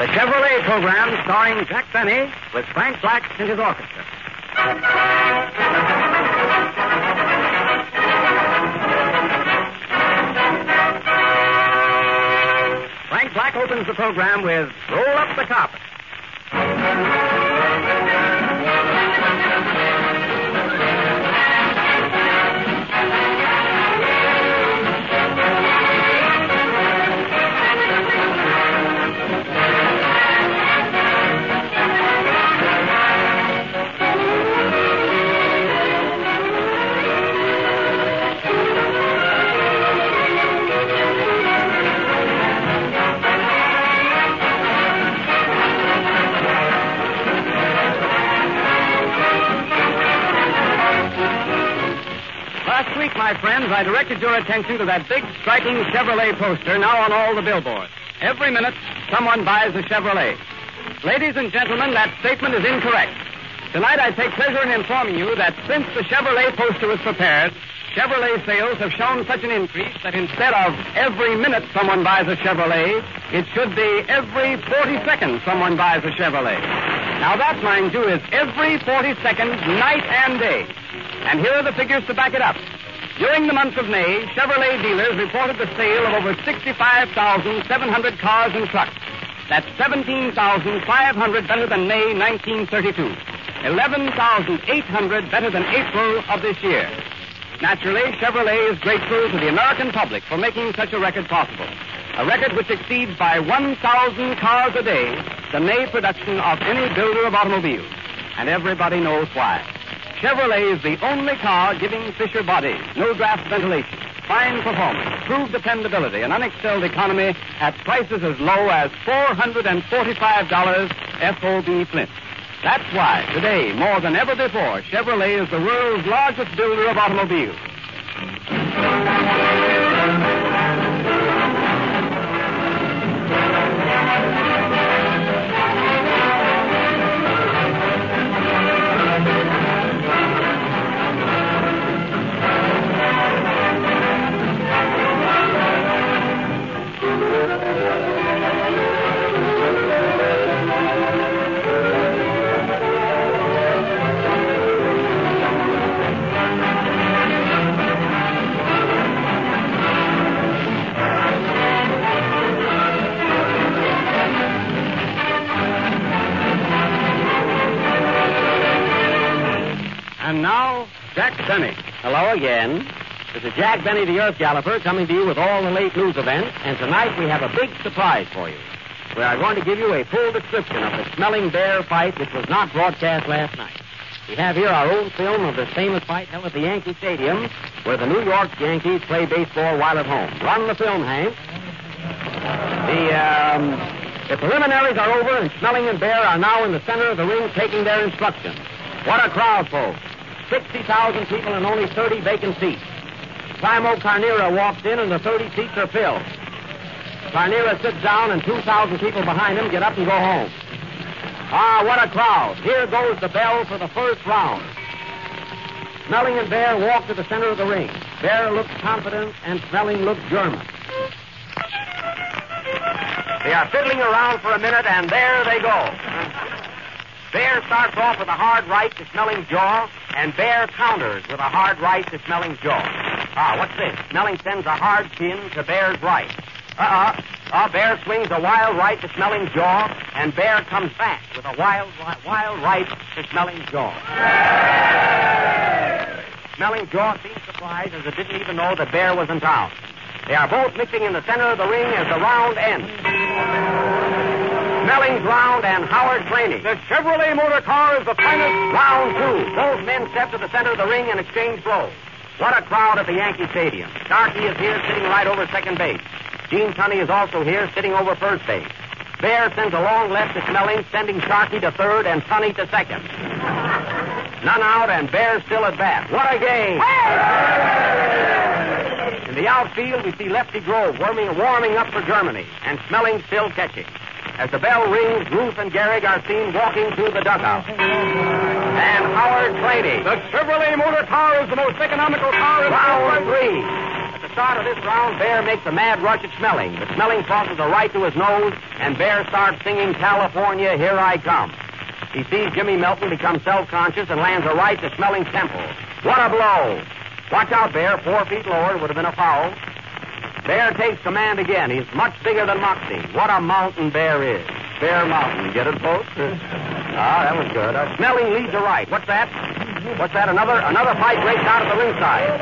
The Chevrolet program starring Jack Benny with Frank Black and his orchestra. Frank Black opens the program with Roll Up the Carpet. My friends, I directed your attention to that big, striking Chevrolet poster now on all the billboards. Every minute, someone buys a Chevrolet. Ladies and gentlemen, that statement is incorrect. Tonight, I take pleasure in informing you that since the Chevrolet poster was prepared, Chevrolet sales have shown such an increase that instead of every minute someone buys a Chevrolet, it should be every 40 seconds someone buys a Chevrolet. Now, that, mind you, is every 40 seconds, night and day. And here are the figures to back it up. During the month of May, Chevrolet dealers reported the sale of over 65,700 cars and trucks. That's 17,500 better than May 1932. 11,800 better than April of this year. Naturally, Chevrolet is grateful to the American public for making such a record possible. A record which exceeds by 1,000 cars a day the May production of any builder of automobiles. And everybody knows why. Chevrolet is the only car giving Fisher body, no draft ventilation, fine performance, proved dependability, and unexcelled economy at prices as low as $445 FOB Flint. That's why, today, more than ever before, Chevrolet is the world's largest builder of automobiles. And now, Jack Benny. Hello again. This is Jack Benny, the Earth Galloper, coming to you with all the late news events, and tonight we have a big surprise for you. We are going to give you a full description of the smelling bear fight which was not broadcast last night. We have here our own film of this famous fight held at the Yankee Stadium, where the New York Yankees play baseball while at home. Run the film, Hank. The, um, the preliminaries are over, and Schmeling and Baer are now in the center of the ring taking their instructions. What a crowd, folks. 60,000 people and only 30 vacant seats. Primo Carnera walks in and the 30 seats are filled. Carnera sits down and 2,000 people behind him get up and go home. Ah, what a crowd. Here goes the bell for the first round. Schmeling and Baer walk to the center of the ring. Baer looks confident and Schmeling looks German. They are fiddling around for a minute and there they go. Baer starts off with a hard right to Schmeling jaw, and Baer counters with a hard right to Schmeling jaw. Ah, what's this? Schmeling sends a hard chin to Baer's right. Uh-uh. Uh, Baer swings a wild right to Schmeling jaw, and Baer comes back with a wild, wild right to Schmeling jaw. Schmeling jaw seemed surprised as it didn't even know that Baer was in town. They are both mixing in the center of the ring as the round ends. Schmeling's round and Howard Claney. The Chevrolet motor car is the finest. Round two. Both men step to the center of the ring and exchange blows. What a crowd at the Yankee Stadium. Sharkey is here sitting right over second base. Gene Tunney is also here sitting over first base. Baer sends a long left to Schmeling, sending Sharkey to third and Tunney to second. None out and Baer still at bat. What a game! In the outfield, we see Lefty Grove warming, warming up for Germany and Schmeling still catching. As the bell rings, Ruth and Gehrig are seen walking through the dugout. And Howard Claney. The Chevrolet motor car is the most economical car in Round three. At the start of this round, Baer makes a mad rush at Schmeling, but Schmeling crosses a right to his nose, and Baer starts singing California, Here I Come. He sees Jimmy Melton become self-conscious and lands a right to Schmeling's temple. What a blow! Watch out, Baer. Four feet lower would have been a foul. Baer takes command again. He's much bigger than Moxie. What a mountain Baer is. Bear Mountain. Get it, folks? ah, that was good. Uh, Schmeling leads a right. What's that? What's that? Another another fight breaks out at the ringside.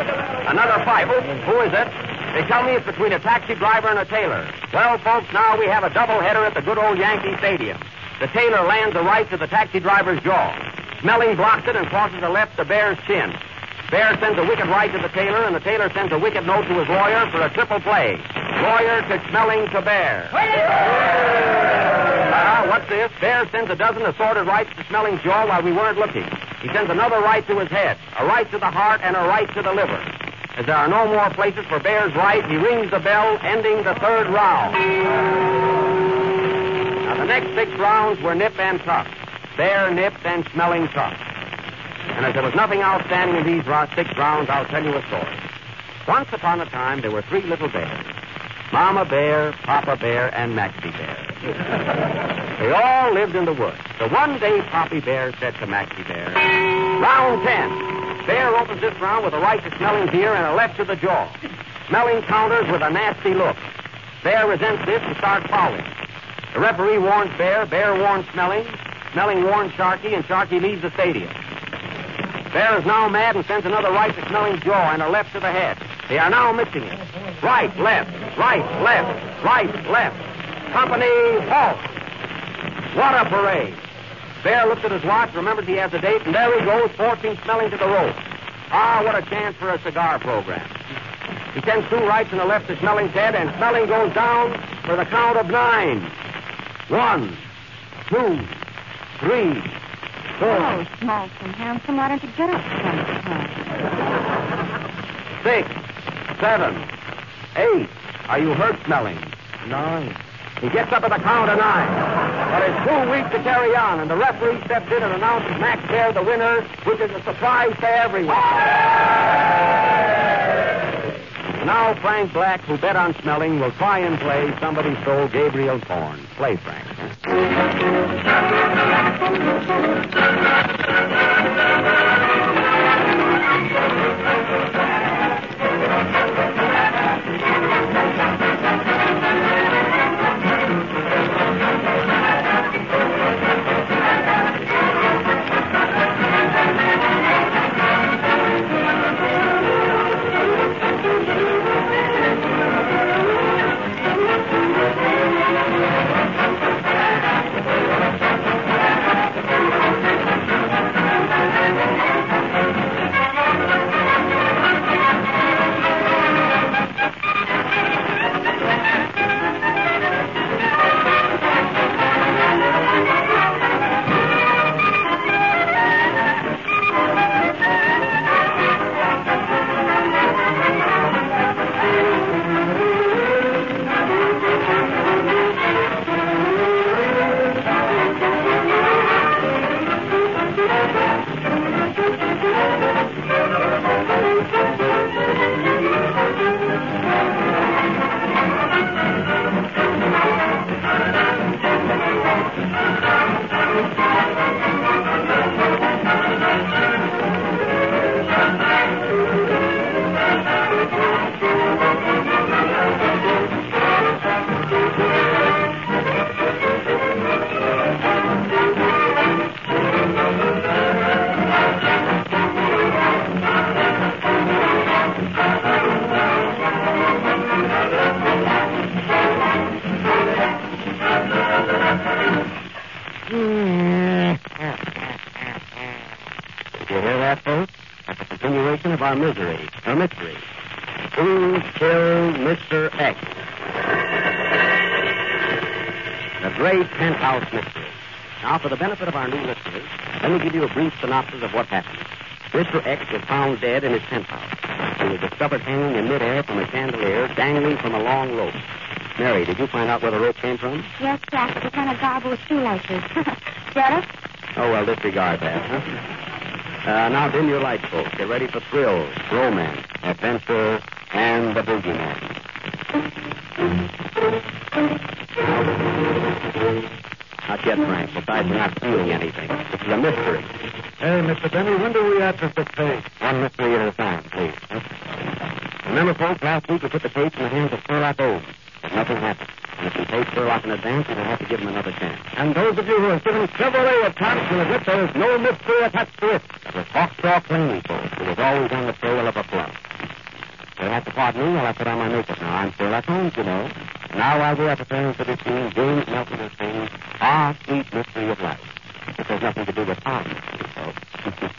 Another fight. Oh, who is it? They tell me it's between a taxi driver and a tailor. Well, folks, now we have a doubleheader at the good old Yankee Stadium. The tailor lands a right to the taxi driver's jaw. Schmeling blocks it and crosses a left to Baer's chin. Baer sends a wicked right to the tailor, and the tailor sends a wicked note to his lawyer for a triple play. Lawyer to Schmeling to Baer. Ah, what's this? Baer sends a dozen assorted rights to Schmeling's jaw while we weren't looking. He sends another right to his head, a right to the heart, and a right to the liver. As there are no more places for Baer's right, he rings the bell, ending the third round. Now, the next six rounds were nip and tuck. Baer nipped and Schmeling tucked. And as there was nothing outstanding in these six rounds, I'll tell you a story. Once upon a time, there were three little bears Mama Bear, Papa Bear, and Maxie Bear. they all lived in the woods. So one day, Poppy Bear said to Maxie Bear, Round ten. Baer opens this round with a right to Schmeling's ear and a left to the jaw. Schmeling counters with a nasty look. Baer resents this and starts fouling. The referee warns Baer, Baer warns Schmeling, Schmeling warns Sharkey, and Sharkey leaves the stadium. Baer is now mad and sends another right to Schmeling's jaw and a left to the head. They are now mixing it. Right, left, right, left, right, left. Company, halt. What a parade. Baer looked at his watch, remembers he has a date, and there he goes, forcing Schmeling to the rope. Ah, what a chance for a cigar program. He sends two rights and a left to Schmeling's head, and Schmeling goes down for the count of nine. One, two, three. Oh, small and handsome, why don't you get up sometime? six, seven, eight. Are you hurt, Schmeling? Nine. He gets up at the count of nine. But it's too weak to carry on, and the referee steps in and announces Max Baer the winner, which is a surprise to everyone. Now Frank Black, who bet on Schmeling, will try and play Somebody Stole Gabriel's Horn. Play, Frank. Explanation Now, for the benefit of our new listeners, let me give you a brief synopsis of what happened. Mr. X was found dead in his penthouse. He was discovered hanging in midair from a chandelier, dangling from a long rope. Mary, did you find out where the rope came from? Yes, Jack, but the kind of garble with shoelaces. Get it? Oh, well, disregard that, huh? Uh, now dim your lights, folks. Get ready for thrills, romance, adventure, and the boogeyman. Not yet, Frank. Besides, we're not feeling anything. This is a mystery. Hey, Mr. Benny, when do we address this case? One mystery at a time, please. Remember, folks, last week we put the case in the hands of Sherlock Holmes. But nothing happened. And if we paid Sherlock in advance, we will have to give him another chance. And those of you who have given Chevrolet a chance will admit there is no mystery attached to it. It was Hawkstraw Cleaning, folks, who was always on the trail of a bluff. You'll have to pardon me I put on my makeup now. I'm Sherlock Holmes, you know. Now, while we are preparing for this scene, James Melton is singing Our Sweet Mystery of Life. It has nothing to do with our.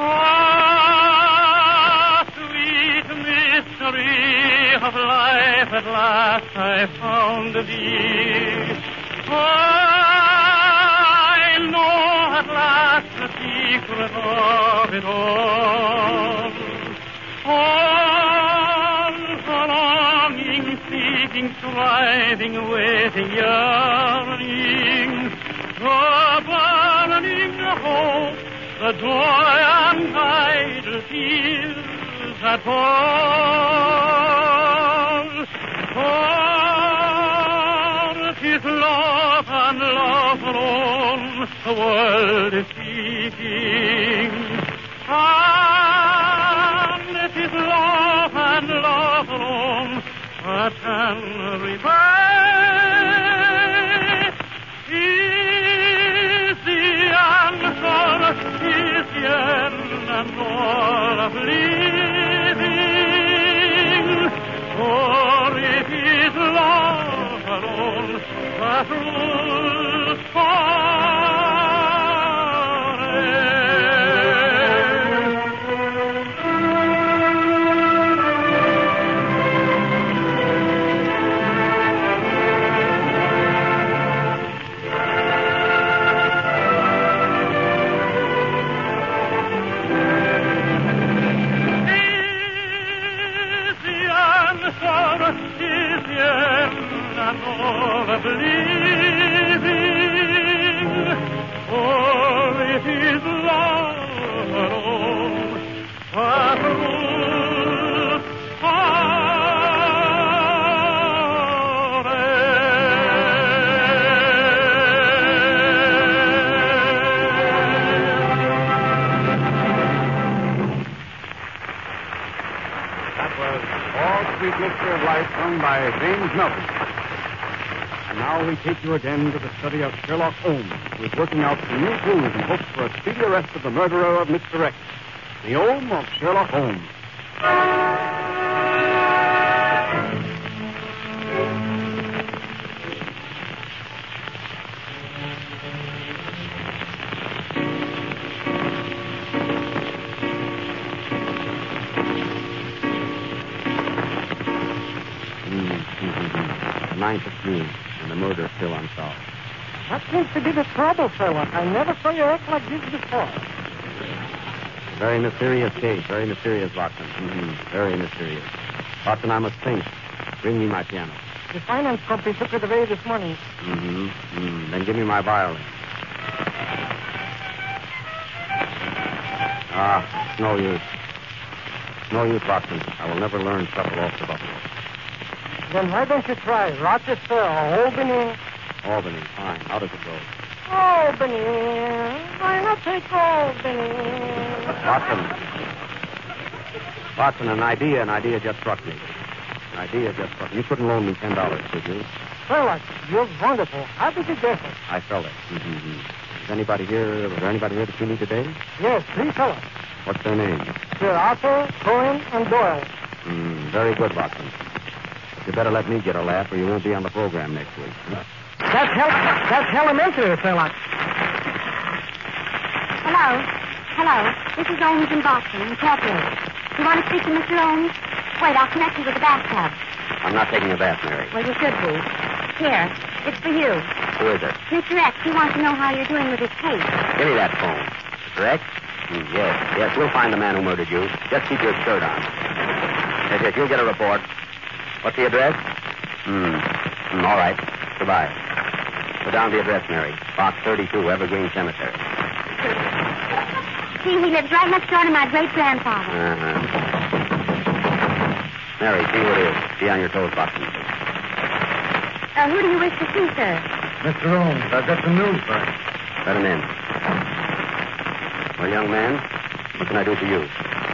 Ah, sweet mystery of life, at last I found thee. Secret of it all. All the longing, seeking, striving, waiting, yearning, the burning hope the joy and idle tears that fall. For it is love and love alone the world is that can by James Melton. And now we take you again to the study of Sherlock Holmes, who is working out some new clues in hopes for a speedy arrest of the murderer of Mr. X. The Holmes of Sherlock Holmes. Trouble, Sherlock. I never saw you act like this before. Very mysterious case, very mysterious, Watson. Mm-hmm. Very mysterious. Watson, I must think. Bring me my piano. The finance company took it away this morning. Mm-hmm. Mm. Then give me my violin. Ah, it's no use. No use, Watson. I will never learn shuffle off the buffalo. Then why don't you try Rochester or Albany? Albany, fine. How does it go? Albany. Why not take Albany? Watson. Watson, an idea, an idea just struck me. An idea just struck me. You couldn't loan me ten dollars, could you? Sherlock, you're wonderful. How did you guess it? I felt it. Mm-hmm. Is anybody here? Was there anybody here that you need today? Yes, three fellows. What's their name? Sir Arthur, Cohen, and Doyle. Mm, very good, Watson. you better let me get a laugh or you won't be on the program next week. That's hell. That's elementary, Sherlock. Hello. Hello. This is Ohms in Boston, in Incorporated. You want to speak to Mr. Ohms? Wait, I'll connect you with the bathtub. I'm not taking a bath, Mary. Well, you should be. Here. It's for you. Who is it? Mr. X, he wants to know how you're doing with his case. Give me that phone. Mr. X? Hmm, yes, yes, we'll find the man who murdered you. Just keep your shirt on. Yes, yes, you'll get a report. What's the address? Hmm. hmm all right. Goodbye. Put down the address, Mary. Box 32, Evergreen Cemetery. See, he lives right next door to my great grandfather. Uh-huh. Mary, see who it is. Be on your toes, Watson. Uh, who do you wish to see, sir? Mr. Holmes, I've got some news for you. Let him in. Well, young man, what can I do for you?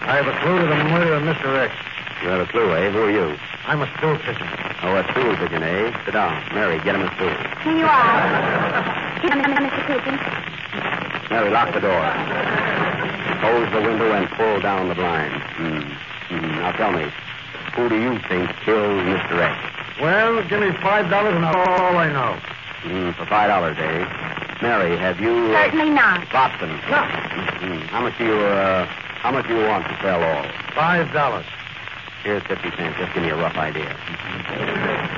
I have a clue to the murder of Mr. X. You have a clue, eh? Who are you? I'm a stool pigeon. Oh, a stool pigeon, eh? Sit down. Mary, get him a stool. Here you are. Here, Mr. Pigeon. Mary, lock the door. Close the window and pull down the blind. Hmm. Hmm. Now tell me, who do you think killed Mr. X? Well, give me five dollars and that's all I know. Hmm, for five dollars, eh? Mary, have you... Uh, Certainly not. Watson. No. Hmm. How much do you, uh, how much do you want to sell all? Five dollars. Here's 50 cents. Just give me a rough idea.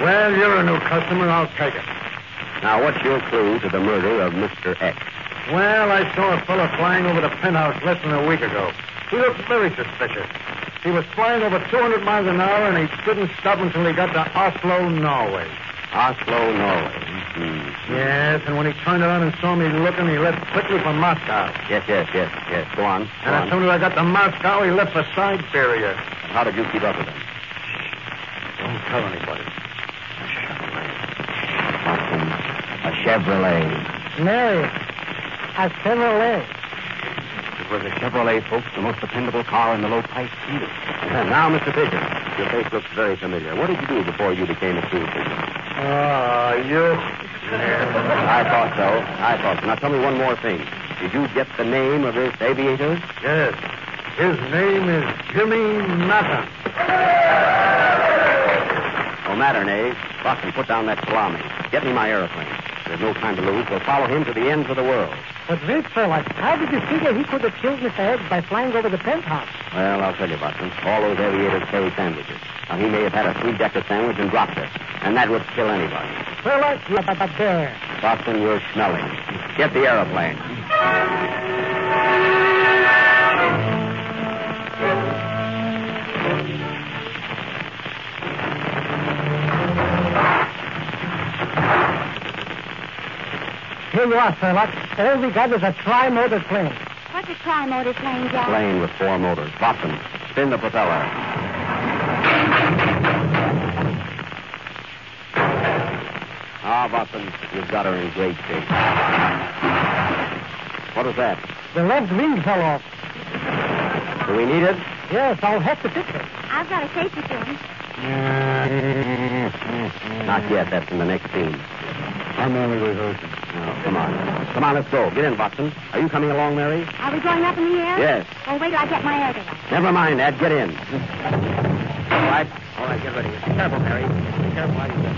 Well, you're a new customer. I'll take it. Now, what's your clue to the murder of Mr. X? Well, I saw a fellow flying over the penthouse less than a week ago. He looked very suspicious. He was flying over 200 miles an hour, and he didn't stop until he got to Oslo, Norway. Oslo, Norway. Hmm. Yes, and when he turned around and saw me looking, he left quickly for Moscow. Yes, yes, yes, yes. Go on. Go And as soon as I got to Moscow, he left for Siberia. And how did you keep up with him? Don't tell anybody. Watson, a Chevrolet. Mary, a Chevrolet. It was a Chevrolet, folks, the most dependable car in the low price field. Now, Mr. Pigeon, your face looks very familiar. What did you do before you became a stool pigeon? Oh, you. I thought so. I thought so. Now tell me one more thing. Did you get the name of this aviator? Yes. His name is Jimmy Mattern. No matter, eh? Boston, put down that salami. Get me my aeroplane. There's no time to lose. We'll follow him to the ends of the world. But wait, Sherlock, how did you figure he could have killed Mr. X by flying over the penthouse? Well, I'll tell you, Boston. All those aviators carry sandwiches. Now, he may have had a three-decker sandwich and dropped it. And that would kill anybody. Sherlock, you're a bear. Boston, you're smelling. Get the aeroplane. Here you are, Sherlock. All we got is a tri-motor plane. What's a tri-motor plane, Jack? Plane with four motors. Boston, spin the propeller. Ah, Boston, you've got her in great shape. What was that? The left wing fell off. Do we need it? Yes, I'll have to fix it. I've got a safety pin. Not yet. That's in the next scene. I'm only rehearsing. Come on. Come on, let's go. Get in, Watson. Are you coming along, Mary? Are we going up in the air? Yes. Oh, wait till I get my air device. Never mind, Dad. Get in. All right. All right, get ready. Be careful, Mary. Be careful how you get.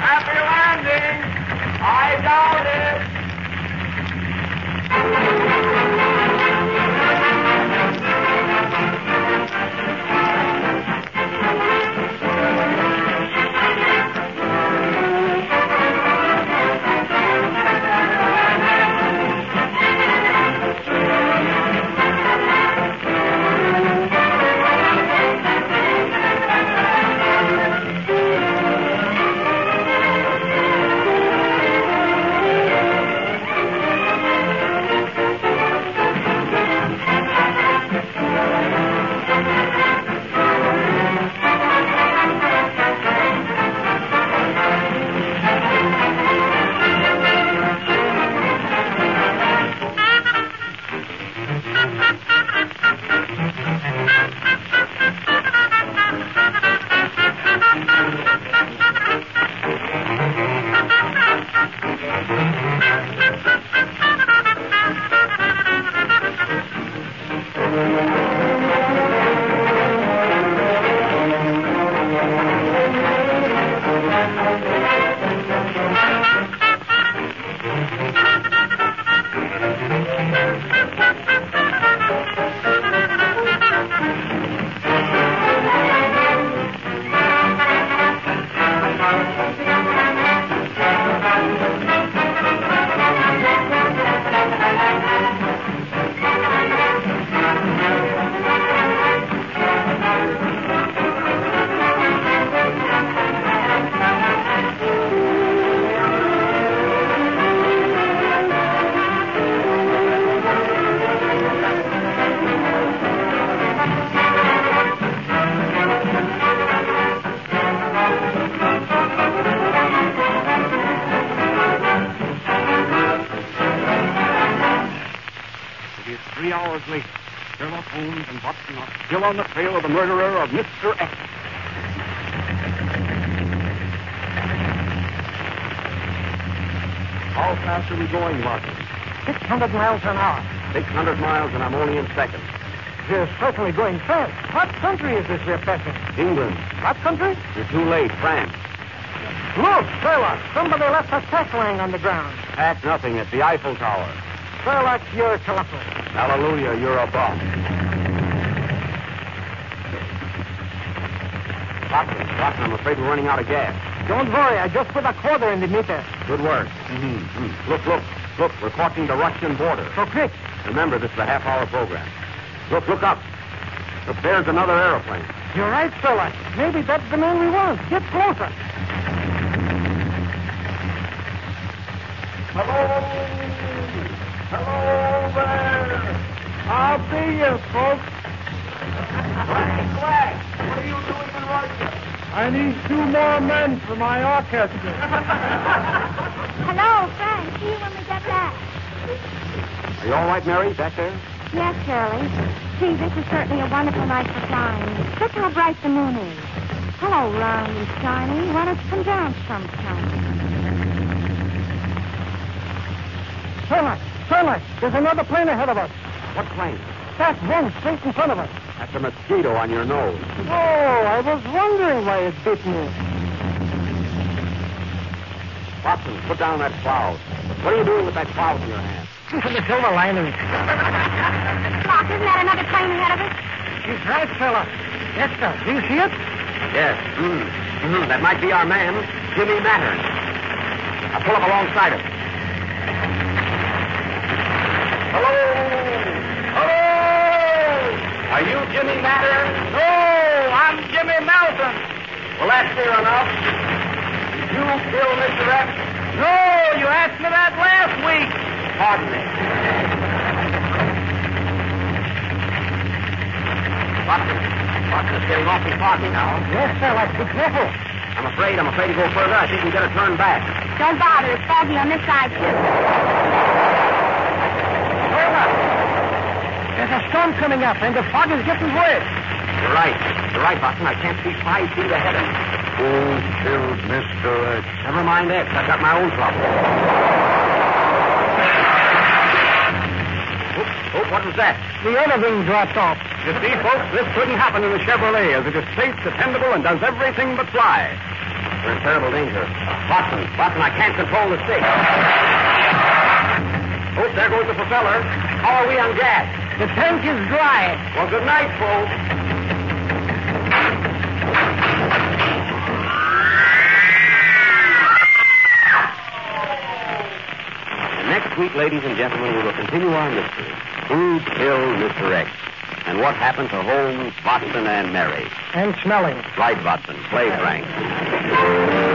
Happy landing! I doubt it! Are still on the trail of the murderer of Mr. X. How fast are we going, Watson? 600 miles an hour. 600 miles, and I'm only in second. You're certainly going fast. What country is this we're passing? England. What country? You're too late. France. Look, Sherlock. Somebody left a tack lying on the ground. Pack nothing. It's the Eiffel Tower. Sherlock, you're a collector. Hallelujah, you're a bum. Watson, Watson, I'm afraid we're running out of gas. Don't worry, I just put a quarter in the meter. Good work. Mm-hmm. Look, look, look, we're crossing the Russian border. So quick. Remember, this is a half-hour program. Look, look up. Look, there's another aeroplane. You're right, Sherlock. Maybe that's the man we want. Get closer. Hello! Hello there! I'll be you, folks. Frank Black, what are you doing in Russia? I need two more men for my orchestra. Hello, Frank. See you when we get back. Are you all right, Mary, back there? Yes, Shirley. Gee, this is certainly a wonderful night for flying. Look how bright the moon is. Hello, round and shiny. Why don't you come down sometime? Sherlock, Sherlock, there's another plane ahead of us. What plane? That one straight in front of us. That's a mosquito on your nose. Oh, I was wondering why it bit me. Watson, put down that cloud. What are you doing with that cloud in your hand? the silver lining. Doc, isn't that another plane ahead of us? He's right, Sherlock. Yes, sir. Do you see it? Yes. Mm. Mm-hmm. That might be our man, Jimmy Mattern. I'll pull up alongside him. Well, that's clear enough. Did you kill Mr. X? No, you asked me that last week. Pardon me. Watson, Watson is getting awfully foggy now. Yes, Sherlock. Be careful. I'm afraid, I'm afraid to go further. I think we better turn back. Don't bother. It's foggy on this side, too. Sherlock. There's a storm coming up, and the fog is getting worse. You're right. You're right, Watson. I can't see five feet ahead of me. Who killed Mr. X? Never mind X. I've got my own trouble. Oh, oh, what was that? The other wing dropped off. You see, folks, this couldn't happen in the Chevrolet, as it is safe, dependable, and does everything but fly. We're in terrible danger. Watson, Watson, I can't control the stick. Oh, there goes the propeller. How are we on gas? The tank is dry. Well, good night, folks. Week, ladies and gentlemen, we will continue our mystery. Who killed Mr. X? And what happened to Holmes, Watson, and Mary? And smelling. Right, Watson. Play Frank.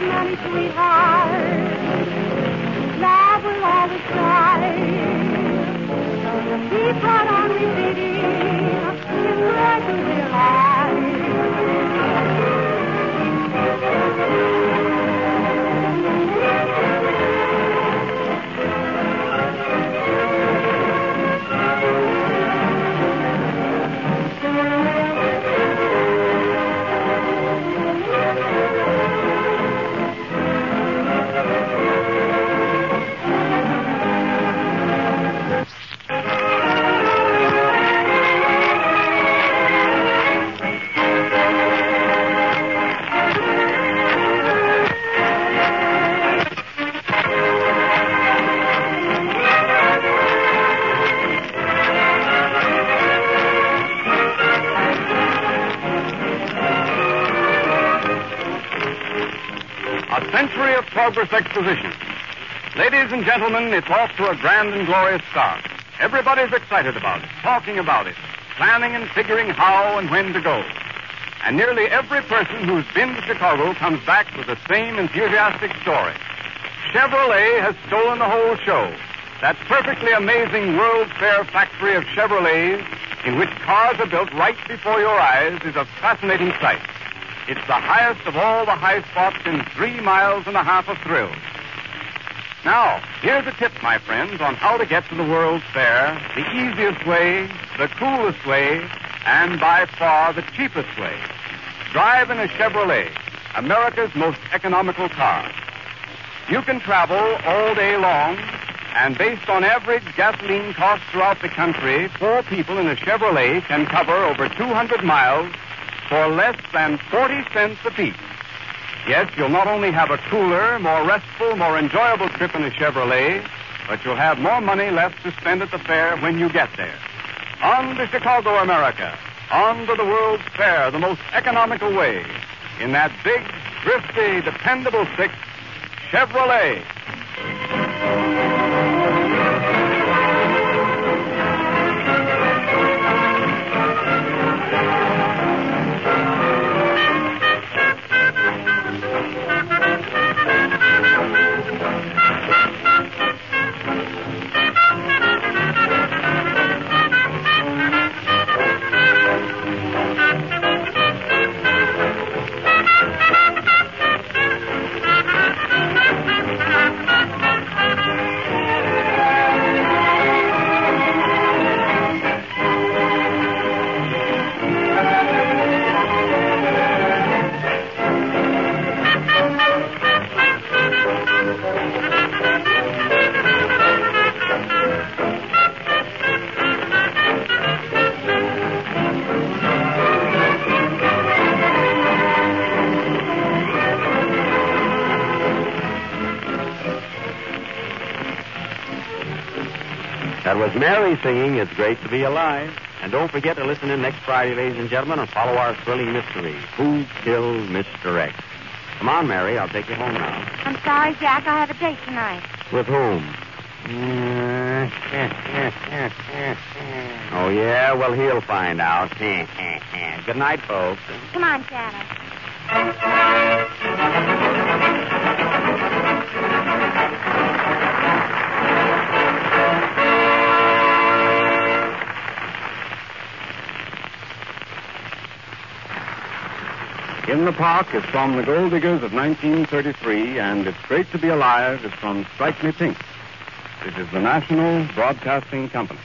Money, sweetheart. Love will always try. Keep on repeating. It's good to progress exposition. Ladies and gentlemen, it's off to a grand and glorious start. Everybody's excited about it, talking about it, planning and figuring how and when to go. And nearly every person who's been to Chicago comes back with the same enthusiastic story. Chevrolet has stolen the whole show. That perfectly amazing World Fair factory of Chevrolets, in which cars are built right before your eyes, is a fascinating sight. It's the highest of all the high spots in three miles and a half of thrills. Now, here's a tip, my friends, on how to get to the World's Fair the easiest way, the coolest way, and by far the cheapest way. Drive in a Chevrolet, America's most economical car. You can travel all day long, and based on average gasoline costs throughout the country, four people in a Chevrolet can cover over 200 miles for less than 40 cents apiece. Yes, you'll not only have a cooler, more restful, more enjoyable trip in a Chevrolet, but you'll have more money left to spend at the fair when you get there. On to Chicago, America. On to the World's Fair, the most economical way. In that big, thrifty, dependable six, Chevrolet. Singing It's Great to Be Alive. And don't forget to listen in next Friday, ladies and gentlemen, and follow our thrilling mystery Who Killed Mr. X? Come on, Mary. I'll take you home now. I'm sorry, Jack. I have a date tonight. With whom? oh, yeah? Well, he'll find out. Good night, folks. Come on, Janet. In the Park is from The Gold Diggers of 1933, and It's Great to Be Alive is from Strike Me Pink. This is the National Broadcasting Company.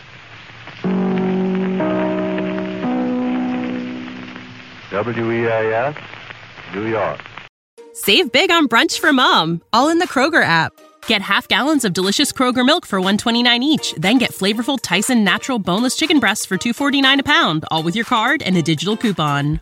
WEAF, New York. Save big on brunch for mom, all in the Kroger app. Get half gallons of delicious Kroger milk for 129 each, then get flavorful Tyson natural boneless chicken breasts for 249 a pound, all with your card and a digital coupon.